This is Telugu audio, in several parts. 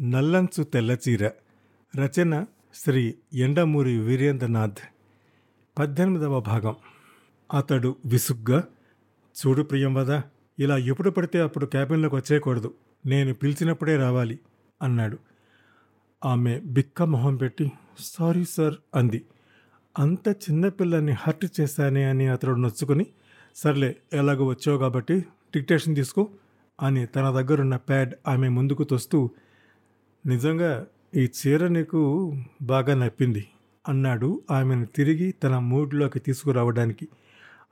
నల్లంచు తెల్లచీర రచన శ్రీ ఎండమూరి వీరేంద్రనాథ్. పద్దెనిమిదవ భాగం. అతడు విసుగ్గా చూడు ప్రియం వదా ఇలా ఎప్పుడు పడితే అప్పుడు క్యాబిన్లోకి వచ్చేయకూడదు. నేను పిలిచినప్పుడే రావాలి అన్నాడు. ఆమె బిక్క మొహం పెట్టి సారీ సార్ అంది. అంత చిన్నపిల్లని హర్ట్ చేశానే అని అతడు నొచ్చుకుని సర్లే ఎలాగో వచ్చావు కాబట్టి డిక్టేషన్ తీసుకో అని తన దగ్గరున్న ప్యాడ్ ఆమె ముందుకు తోస్తూ నిజంగా ఈ చీర నీకు బాగా నప్పింది అన్నాడు ఆమెను తిరిగి తన మూడ్లోకి తీసుకురావడానికి.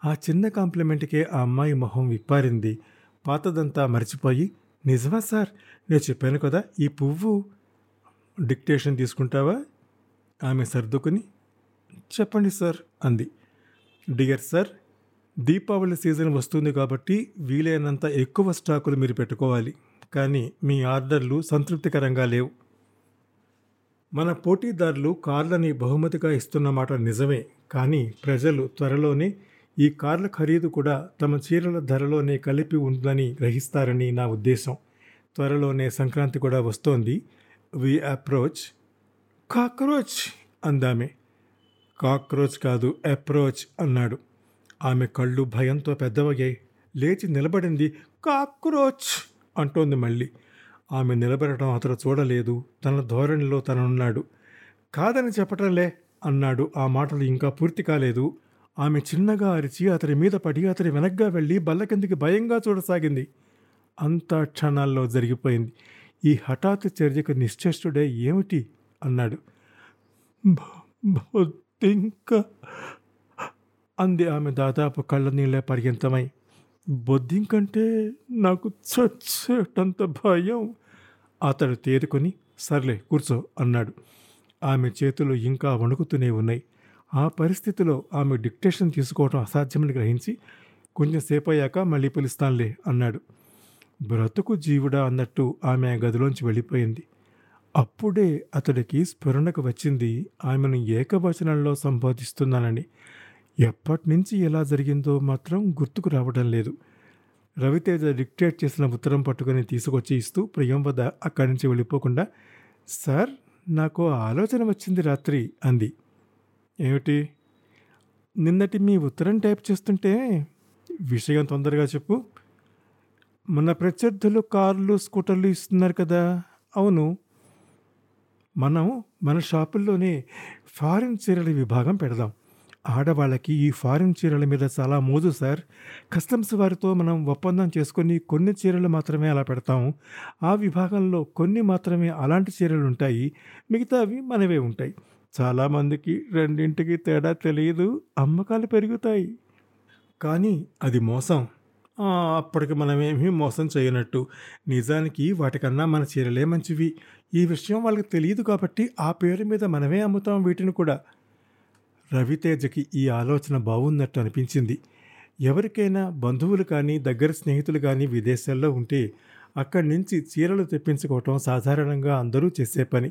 ఆ చిన్న కాంప్లిమెంట్కే ఆ అమ్మాయి మొహం విప్పారింది. పాతదంతా మర్చిపోయి నిజమా సార్? నేను చెప్పాను కదా ఈ పువ్వు డిక్టేషన్ తీసుకుంటావా? ఆమె సర్దుకుని చెప్పండి సార్ అంది. డియర్ సార్ దీపావళి సీజన్ వస్తుంది కాబట్టి వీలైనంత ఎక్కువ స్టాకులు మీరు పెట్టుకోవాలి. కానీ మీ ఆర్డర్లు సంతృప్తికరంగా లేవు. మన పోటీదారులు కార్లని బహుమతిగా ఇస్తున్న మాట నిజమే కానీ ప్రజలు త్వరలోనే ఈ కార్ల ఖరీదు కూడా తమ చీరల ధరలోనే కలిపి ఉందని గ్రహిస్తారని నా ఉద్దేశం. త్వరలోనే సంక్రాంతి కూడా వస్తోంది. వి అప్రోచ్ కాక్రోచ్ అందామె. కాక్రోచ్ కాదు అప్రోచ్ అన్నాడు. ఆమె కళ్ళు భయంతో పెద్దవయ్యాయి. లేచి నిలబడింది. కాక్రోచ్! అంటోంది మళ్ళీ. ఆమె నిలబడటం అతడు చూడలేదు. తన ధోరణిలో తనున్నాడు. కాదని చెప్పటంలే అన్నాడు. ఆ మాటలు ఇంకా పూర్తి కాలేదు. ఆమె చిన్నగా అరిచి అతడి మీద పడి అతడి వెనక్గా వెళ్ళి బల్ల కిందికి భయంగా చూడసాగింది. అంతా క్షణాల్లో జరిగిపోయింది. ఈ హఠాత్ చర్యకు నిశ్చేష్టుడే ఏమిటి? అన్నాడు. బొద్దింక అంది ఆమె దాదాపు కళ్ళ నీళ్ళే పర్యంతమై. బొద్దింకంటే నాకు చచ్చేటంత భయం. అతడు తేరుకొని సర్లే కూర్చో అన్నాడు. ఆమె చేతులు ఇంకా వణుకుతూనే ఉన్నాయి. ఆ పరిస్థితిలో ఆమె డిక్టేషన్ తీసుకోవడం అసాధ్యమని గ్రహించి కొంచెం సేపు అయ్యాక మళ్ళీ పిలుస్తానులే అన్నాడు. బ్రతుకు జీవుడా అన్నట్టు ఆమె గదిలోంచి వెళ్ళిపోయింది. అప్పుడే అతడికి స్ఫురణకు వచ్చింది. ఆమెను ఏకవచనంలో సంబోధిస్తున్నానని ఎప్పటి నుంచి ఎలా జరిగిందో మాత్రం గుర్తుకు రావడం లేదు. రవితేజ డిక్టేట్ చేసిన ఉత్తరం పట్టుకొని తీసుకొచ్చి ఇస్తూ ప్రియం వద్ద అక్కడి నుంచి వెళ్ళిపోకుండా సార్ నాకు ఆలోచన వచ్చింది రాత్రి అంది. ఏమిటి? నిన్నటి మీ ఉత్తరం టైప్ చేస్తుంటే విషయం తొందరగా చెప్పు. మన ప్రత్యర్థులు కార్లు స్కూటర్లు ఇస్తున్నారు కదా. అవును. మనం మన షాపుల్లోనే ఫారిన్ చీరల విభాగం పెడదాం. ఆడవాళ్ళకి ఈ ఫారిన్ చీరల మీద చాలా మోజు సార్. కస్టమ్స్ వారితో మనం ఒప్పందం చేసుకొని కొన్ని చీరలు మాత్రమే అలా పెడతాము ఆ విభాగంలో కొన్ని మాత్రమే అలాంటి చీరలు ఉంటాయి. మిగతావి మనవే ఉంటాయి. చాలామందికి రెండింటికి తేడా తెలియదు. అమ్మకాలు పెరుగుతాయి. కానీ అది మోసం. అప్పటికి మనమేమీ మోసం చేయనట్టు. నిజానికి వాటికన్నా మన చీరలే మంచివి. ఈ విషయం వాళ్ళకి తెలియదు కాబట్టి ఆ పేరు మీద మనమే అమ్ముతాం వీటిని కూడా. రవితేజకి ఈ ఆలోచన బాగున్నట్టు అనిపించింది. ఎవరికైనా బంధువులు కానీ దగ్గర స్నేహితులు కానీ విదేశాల్లో ఉంటే అక్కడి నుంచి చీరలు తెప్పించుకోవటం సాధారణంగా అందరూ చేసే పని.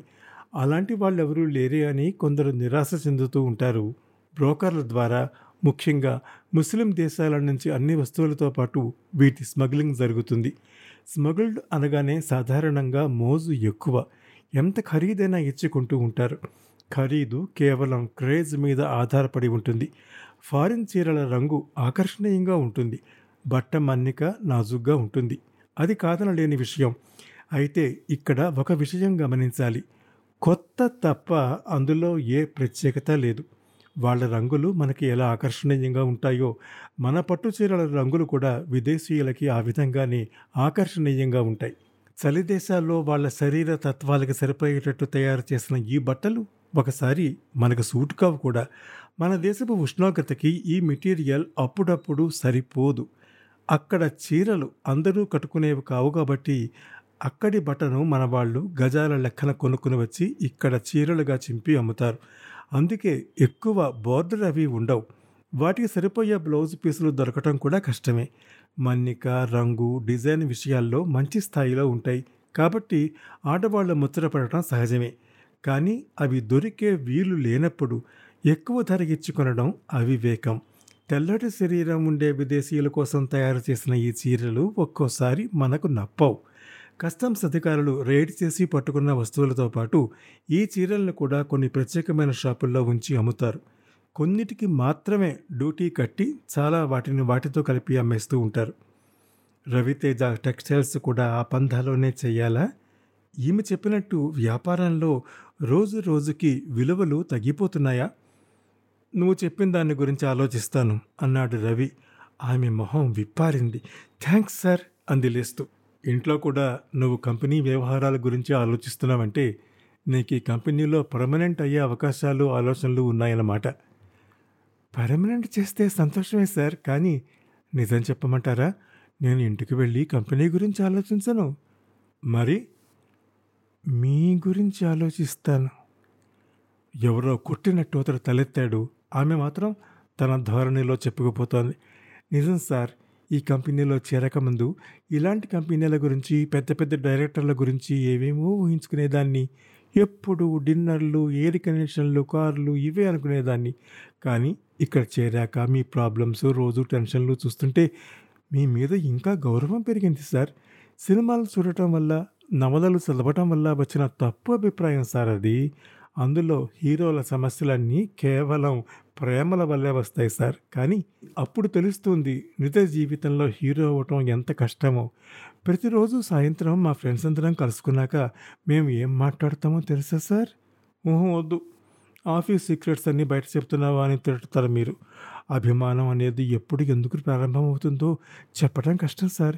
అలాంటి వాళ్ళెవరూ లేరే అని కొందరు నిరాశ చెందుతూ ఉంటారు. బ్రోకర్ల ద్వారా ముఖ్యంగా ముస్లిం దేశాల నుంచి అన్ని వస్తువులతో పాటు వీటి స్మగ్లింగ్ జరుగుతుంది. స్మగుల్డ్ అనగానే సాధారణంగా మోజు ఎక్కువ. ఎంత ఖరీదైనా ఇచ్చుకుంటూ ఉంటారు. ఖరీదు కేవలం క్రేజ్ మీద ఆధారపడి ఉంటుంది. ఫారిన్ చీరల రంగు ఆకర్షణీయంగా ఉంటుంది. బట్ట మన్నిక నాజుగ్గా ఉంటుంది. అది కాదనలేని విషయం. అయితే ఇక్కడ ఒక విషయం గమనించాలి. కొత్త తప్ప అందులో ఏ ప్రత్యేకత లేదు. వాళ్ళ రంగులు మనకి ఎలా ఆకర్షణీయంగా ఉంటాయో మన పట్టు చీరల రంగులు కూడా విదేశీయులకి ఆ విధంగానే ఆకర్షణీయంగా ఉంటాయి. చలి దేశాల్లో వాళ్ళ శరీర తత్వాలకు సరిపోయేటట్టు తయారు చేసిన ఈ బట్టలు ఒకసారి మనకు సూట్ కావు కూడా. మన దేశపు ఉష్ణోగ్రతకి ఈ మెటీరియల్ అప్పుడప్పుడు సరిపోదు. అక్కడ చీరలు అందరూ కట్టుకునేవి కావు కాబట్టి అక్కడి బట్టను మన వాళ్ళు గజాల లెక్కన కొనుక్కుని వచ్చి ఇక్కడ చీరలుగా చింపి అమ్ముతారు. అందుకే ఎక్కువ బోర్డర్ అవి ఉండవు. వాటికి సరిపోయే బ్లౌజ్ పీసులు దొరకటం కూడా కష్టమే. మన్నిక రంగు డిజైన్ విషయాల్లో మంచి స్థాయిలో ఉంటాయి. కాబట్టి ఆడవాళ్ళు ముచ్చటపడటం సహజమే. కానీ అవి దొరికే వీలు లేనప్పుడు ఎక్కువ ధర ఇచ్చుకొనడం అవివేకం. తెల్లటి శరీరం ఉండే విదేశీయుల కోసం తయారు చేసిన ఈ చీరలు ఒక్కోసారి మనకు నప్పవు. కస్టమ్స్ అధికారులు రైడ్ చేసి పట్టుకున్న వస్తువులతో పాటు ఈ చీరలను కూడా కొన్ని ప్రత్యేకమైన షాపుల్లో ఉంచి అమ్ముతారు. కొన్నిటికి మాత్రమే డ్యూటీ కట్టి చాలా వాటిని వాటితో కలిపి అమ్మేస్తూ ఉంటారు. రవితేజ టెక్స్టైల్స్ కూడా ఆ పంధాలోనే చేయాలా? ఈమె చెప్పినట్టు వ్యాపారంలో రోజు రోజుకి విలువలు తగ్గిపోతున్నాయా? నువ్వు చెప్పిన దాని గురించి ఆలోచిస్తాను అన్నాడు రవి. ఆమె మొహం విప్పారింది. థ్యాంక్స్ సార్ అంది లేస్తూ. ఇంట్లో కూడా నువ్వు కంపెనీ వ్యవహారాల గురించి ఆలోచిస్తున్నావంటే నీకు ఈ కంపెనీలో పర్మనెంట్ అయ్యే అవకాశాలు ఆలోచనలు ఉన్నాయన్నమాట. పర్మనెంట్ చేస్తే సంతోషమే సార్ కానీ నిజం చెప్పమంటారా? నేను ఇంటికి వెళ్ళి కంపెనీ గురించి ఆలోచించను. మరి? మీ గురించి ఆలోచిస్తాను. ఎవరో కొట్టినట్టు అతడు తలెత్తాడు. ఆమె మాత్రం తన ధోరణిలో చెప్పుకుపోతోంది. నిజం సార్ ఈ కంపెనీలో చేరకముందు ఇలాంటి కంపెనీల గురించి పెద్ద పెద్ద డైరెక్టర్ల గురించి ఏవేమో ఊహించుకునేదాన్ని. ఎప్పుడు డిన్నర్లు ఎయిర్ కండిషన్లు కార్లు ఇవే అనుకునేదాన్ని. కానీ ఇక్కడ చేరాక మీ ప్రాబ్లమ్స్ రోజు టెన్షన్లు చూస్తుంటే మీ మీద ఇంకా గౌరవం పెరిగింది సార్. సినిమాలు చూడటం వల్ల నవలలు చదవటం వల్ల వచ్చిన తప్పు అభిప్రాయం సార్ అది. అందులో హీరోల సమస్యలన్నీ కేవలం ప్రేమల వల్లే వస్తాయి సార్. కానీ అప్పుడు తెలుస్తుంది నిజ జీవితంలో హీరో అవ్వటం ఎంత కష్టమో. ప్రతిరోజు సాయంత్రం మా ఫ్రెండ్స్ అందరం కలుసుకున్నాక మేము ఏం మాట్లాడతామో తెలుసా సార్? ఊహం వద్దు. ఆఫీస్ సీక్రెట్స్ అన్నీ బయట చెప్తున్నావా అని తిడతారు మీరు. అభిమానం అనేది ఎప్పుడు ఎందుకు ప్రారంభమవుతుందో చెప్పడం కష్టం సార్.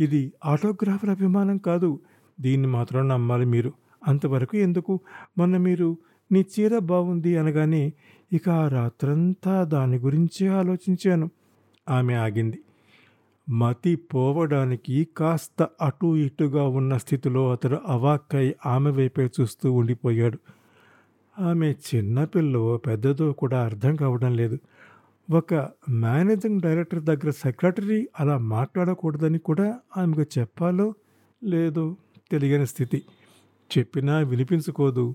ఇది ఆటోగ్రాఫర్ అభిమానం కాదు. దీన్ని మాత్రం నమ్మాలి మీరు. అంతవరకు ఎందుకు? మొన్న మీరు నీ చీర బాగుంది అనగానే ఇక ఆ రాత్రంతా దాని గురించి ఆలోచించాను. ఆమె ఆగింది. మతి పోవడానికి కాస్త అటు ఇటుగా ఉన్న స్థితిలో అతడు అవాక్కై ఆమె వైపే చూస్తూ ఉండిపోయాడు. ఆమె చిన్నపిల్లో పెద్దదో కూడా అర్థం కావడం లేదు. ఒక మేనేజింగ్ డైరెక్టర్ దగ్గర సెక్రటరీ అలా మాట్లాడకూడదని కూడా ఆమెకు చెప్పాలో లేదో? తెలియని స్థితి. చెప్పినా వినిపించుకోదు.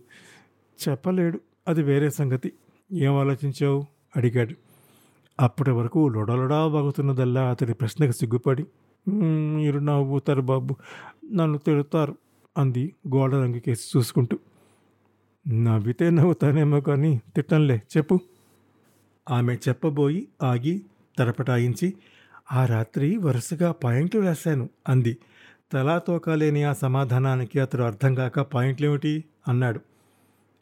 చెప్పలేడు. అది వేరే సంగతి. ఏం ఆలోచించావు? అడిగాడు. అప్పటి వరకు లొడలొడా బాగుతున్నదల్లా అతడి ప్రశ్నకు సిగ్గుపడి. మీరు నవ్వుతారు బాబు. నన్ను తిడతారు అంది గోడ రంగు కేసి చూసుకుంటూ. నవ్వితే నవ్వుతానేమో కానీ తిట్టంలే చెప్పు. ఆమె చెప్పబోయి ఆగి తరపటాయించి ఆ రాత్రి వరుసగా పాయింట్లు రాశాను అంది. తలా తోకాలేని ఆ సమాధానానికి అతడు అర్థం కాక పాయింట్లేమిటి? అన్నాడు.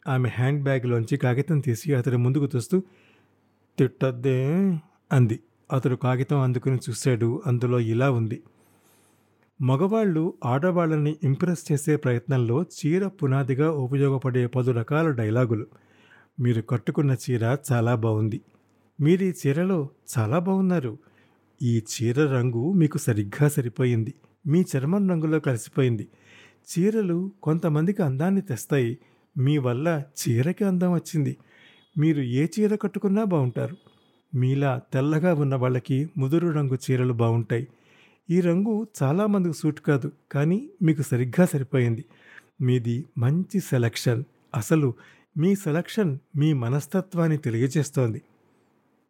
ఆమె హ్యాండ్ బ్యాగ్లోంచి కాగితం తీసి అతడి ముందుకు చూస్తూ తిట్టద్దే అంది. అతడు కాగితం అందుకుని చూశాడు. అందులో ఇలా ఉంది. మగవాళ్ళు ఆడవాళ్ళని ఇంప్రెస్ చేసే ప్రయత్నంలో చీర పునాదిగా ఉపయోగపడే పలు రకాల డైలాగులు. మీరు కట్టుకున్న చీర చాలా బాగుంది. మీరు ఈ చీరలో చాలా బాగున్నారు. ఈ చీర రంగు మీకు సరిగ్గా సరిపోయింది. మీ చర్మం రంగులో కలిసిపోయింది. చీరలు కొంతమందికి అందాన్ని తెస్తాయి. మీ వల్ల చీరకి అందం వచ్చింది. మీరు ఏ చీర కట్టుకున్నా బాగుంటారు మీలా తెల్లగా ఉన్న వాళ్ళకి ముదురు రంగు చీరలు బాగుంటాయి ఈ రంగు చాలామందికి సూట్ కాదు కానీ మీకు సరిగ్గా సరిపోయింది. మీది మంచి సెలక్షన్. అసలు మీ సెలక్షన్ మీ మనస్తత్వాన్ని తెలియజేస్తోంది.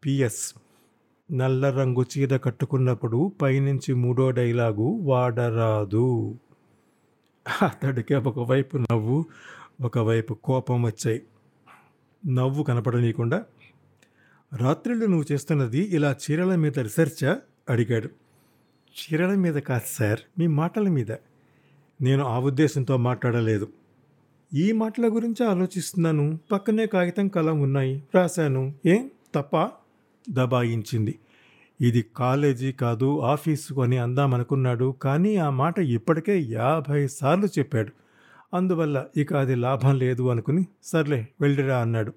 పిఎస్ నల్ల రంగు చీర కట్టుకున్నప్పుడు పైనుంచి మూడో డైలాగు వాడరాదు. అతడికి ఒకవైపు నవ్వు ఒకవైపు కోపం వచ్చాయి. నవ్వు కనపడనీయకుండా రాత్రిళ్ళు నువ్వు చేస్తున్నది ఇలా చీరల మీద రీసెర్చా? అడిగాడు. చీరల మీద కాదు సార్ మీ మాటల మీద. నేను ఆ ఉద్దేశంతో మాట్లాడలేదు. ఈ మాటల గురించి ఆలోచిస్తున్నాను. పక్కనే కాగితం కలం ఉన్నాయి. రాశాను. ఏం? తప్ప? దబాయించింది. ఇది కాలేజీ కాదు ఆఫీసు అని అందామనుకున్నాడు కానీ ఆ మాట ఇప్పటికే యాభై సార్లు చెప్పాడు. అందువల్ల ఇక అది లాభం లేదు అనుకుని సర్లే వెళ్ళిరా అన్నాడు.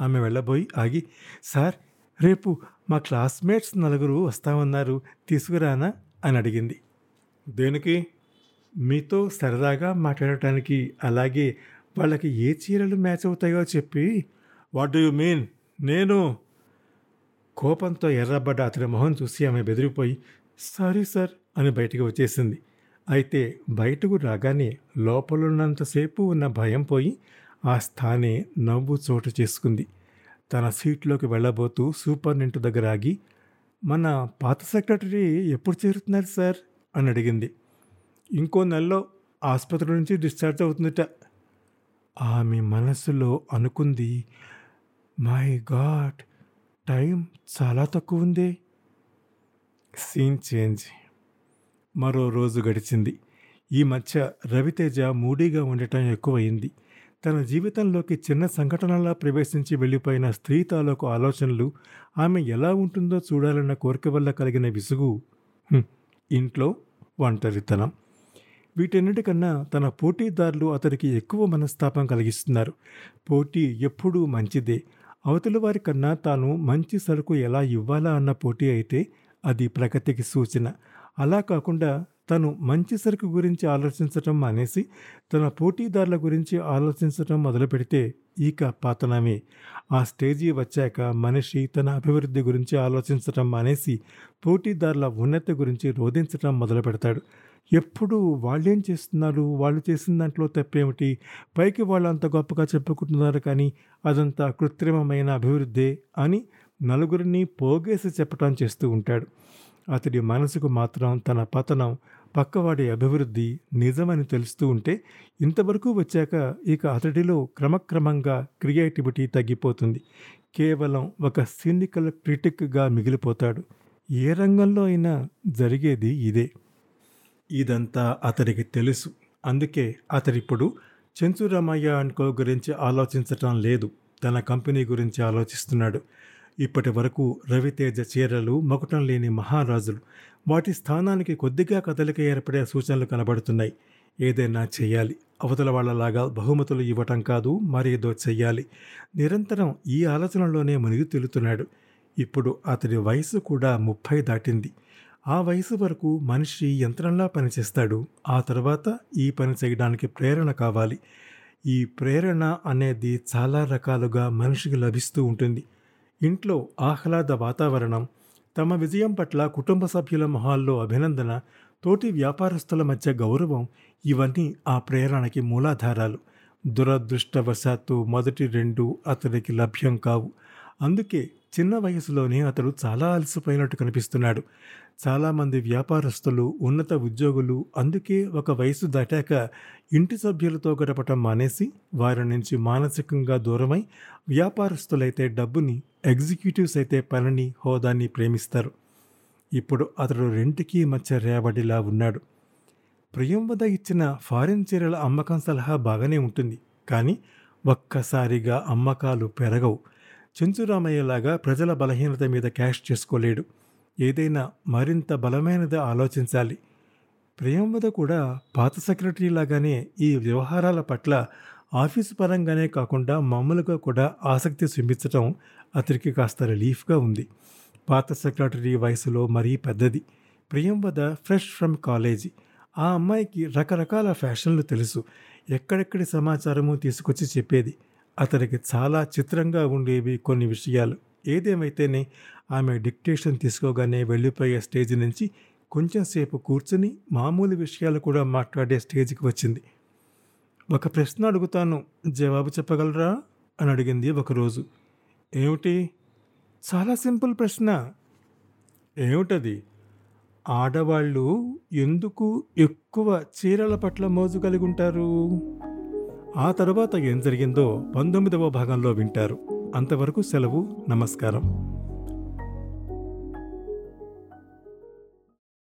ఆమె వెళ్ళబోయి ఆగి సార్ రేపు మా క్లాస్మేట్స్ నలుగురు వస్తామన్నారు తీసుకురానా? అని అడిగింది. దేనికి? మీతో సరదాగా మాట్లాడటానికి అలాగే వాళ్ళకి ఏ చీరలు మ్యాచ్ అవుతాయో చెప్పి. What do you mean? నేను కోపంతో ఎర్రబడ్డ అతని మొహం చూసి ఆమె బెదిరిపోయి సారీ సార్ అని బయటకు వచ్చేసింది. అయితే బయటకు రాగానే లోపలున్నంతసేపు ఉన్న భయం పోయి ఆ స్థానే నవ్వు చోటు చేసుకుంది. తన సీట్లోకి వెళ్ళబోతూ సూపరింటెండెంట్ దగ్గర ఆగి మన పాత సెక్రటరీ ఎప్పుడు చేరుతున్నారు సార్? అని అడిగింది. ఇంకో నెలలో ఆసుపత్రి నుంచి డిశ్చార్జ్ అవుతుందట. ఆమె మనసులో అనుకుంది మై గాడ్ టైం చాలా తక్కువ ఉంది. Scene change. మరో రోజు గడిచింది. ఈ మధ్య రవితేజ మూడీగా ఉండటం ఎక్కువయింది తన జీవితంలోకి చిన్న సంఘటనలా ప్రవేశించి వెళ్ళిపోయిన స్త్రీ తాలూకు ఆలోచనలు ఆమె ఎలా ఉంటుందో చూడాలన్న కోరిక వల్ల కలిగిన విసుగు ఇంట్లో ఒంటరితనం. వీటన్నిటికన్నా తన పోటీదారులు అతనికి ఎక్కువ మనస్తాపం కలిగిస్తున్నారు. పోటీ ఎప్పుడూ మంచిదే. అవతల వారి కన్నా తాను మంచి సరుకు ఎలా ఇవ్వాలా అన్న పోటీ అయితే అది ప్రగతికి సూచన. అలా కాకుండా తను మంచి సరుకు గురించి ఆలోచించటం మానేసి తన పోటీదారుల గురించి ఆలోచించటం మొదలుపెడితే ఇక పాతనమే. ఆ స్టేజీ వచ్చాక మనిషి తన అభివృద్ధి గురించి ఆలోచించటం మానేసి పోటీదారుల ఉన్నతి గురించి రోధించటం మొదలు పెడతాడు ఎప్పుడు వాళ్ళేం చేస్తున్నారు? వాళ్ళు చేసిన దాంట్లో తప్పేమిటి? పైకి వాళ్ళు అంత గొప్పగా చెప్పుకుంటున్నారు కానీ అదంతా కృత్రిమమైన అభివృద్ధే అని నలుగురిని పోగేసి చెప్పటం చేస్తూ ఉంటాడు. అతడి మనసుకు మాత్రం తన పతనం పక్కవాడి అభివృద్ధి నిజమని తెలుస్తూ ఉంటే ఇంతవరకు వచ్చాక ఇక అతడిలో క్రమక్రమంగా క్రియేటివిటీ తగ్గిపోతుంది. కేవలం ఒక సినికల్ క్రిటిక్గా మిగిలిపోతాడు. ఏ రంగంలో అయినా జరిగేది ఇదే. ఇదంతా అతడికి తెలుసు. అందుకే అతడిప్పుడు చెంచురామయ్య అనుకో గురించి ఆలోచించటం లేదు. తన కంపెనీ గురించి ఆలోచిస్తున్నాడు. ఇప్పటి వరకు రవితేజ చీరలు మకుటం లేని మహారాజులు వాటి స్థానానికి కొద్దిగా కదలిక ఏర్పడే సూచనలు కనబడుతున్నాయి. ఏదైనా చేయాలి. అవతల వాళ్ళలాగా బహుమతులు ఇవ్వటం కాదు మరేదో చెయ్యాలి. నిరంతరం ఈ ఆలోచనలోనే మునిగి తెలుతున్నాడు. ఇప్పుడు అతడి వయసు కూడా ముప్పై దాటింది. ఆ వయసు వరకు మనిషి యంత్రంలా పనిచేస్తాడు. ఆ తర్వాత ఈ పని చేయడానికి ప్రేరణ కావాలి. ఈ ప్రేరణ అనేది చాలా రకాలుగా మనిషికి లభిస్తూ ఉంటుంది. ఇంట్లో ఆహ్లాద వాతావరణం తమ విజయం పట్ల కుటుంబ సభ్యుల మొహాల్లో అభినందన తోటి వ్యాపారస్తుల మధ్య గౌరవం ఇవన్నీ ఆ ప్రేరణకి మూలాధారాలు. దురదృష్టవశాత్తు మొదటి రెండు అతడికి లభ్యం కావు. అందుకే చిన్న వయసులోనే అతడు చాలా అలసిపోయినట్టు కనిపిస్తున్నాడు. చాలామంది వ్యాపారస్తులు ఉన్నత ఉద్యోగులు అందుకే ఒక వయసు దాటాక ఇంటి సభ్యులతో గడపటం మానేసి వారి నుంచి మానసికంగా దూరమై వ్యాపారస్తులైతే డబ్బుని ఎగ్జిక్యూటివ్స్ అయితే పనిని హోదాన్ని ప్రేమిస్తారు. ఇప్పుడు అతడు రెంటికి మధ్య రేవడిలా ఉన్నాడు. ప్రియంవద ఇచ్చిన ఫారిన్ చీరల అమ్మకం సలహా బాగానే ఉంటుంది. కానీ ఒక్కసారిగా అమ్మకాలు పెరగవు. చెంచురామయ్యలాగా ప్రజల బలహీనత మీద క్యాష్ చేసుకోలేడు. ఏదైనా మరింత బలమైనది ఆలోచించాలి. ప్రియంవద కూడా పాత సెక్రటరీ లాగానే ఈ వ్యవహారాల పట్ల ఆఫీసు పరంగానే కాకుండా మామూలుగా కూడా ఆసక్తి చూపించటం అతనికి కాస్త రిలీఫ్గా ఉంది. పాత సెక్రటరీ వయసులో మరీ పెద్దది. Priyamvada fresh from college. ఆ అమ్మాయికి రకరకాల ఫ్యాషన్లు తెలుసు. ఎక్కడెక్కడి సమాచారము తీసుకొచ్చి చెప్పేది. అతనికి చాలా చిత్రంగా ఉండేవి కొన్ని విషయాలు. ఏదేమైతేనే ఆమె డిక్టేషన్ తీసుకోగానే వెళ్ళిపోయే స్టేజ్ నుంచి కొంచెంసేపు కూర్చుని మామూలు విషయాలు కూడా మాట్లాడే స్టేజ్కి వచ్చింది. ఒక ప్రశ్న అడుగుతాను. జవాబు చెప్పగలరా? అని అడిగింది ఒకరోజు. ఏమిటి? చాలా సింపుల్ ప్రశ్న. ఏమిటది? ఆడవాళ్ళు ఎందుకు ఎక్కువ చీరల పట్ల మోజు కలిగి ఉంటారు ఆ తర్వాత ఏం జరిగిందో పంతొమ్మిదవ భాగంలో వింటారు. అంతవరకు సెలవు నమస్కారం.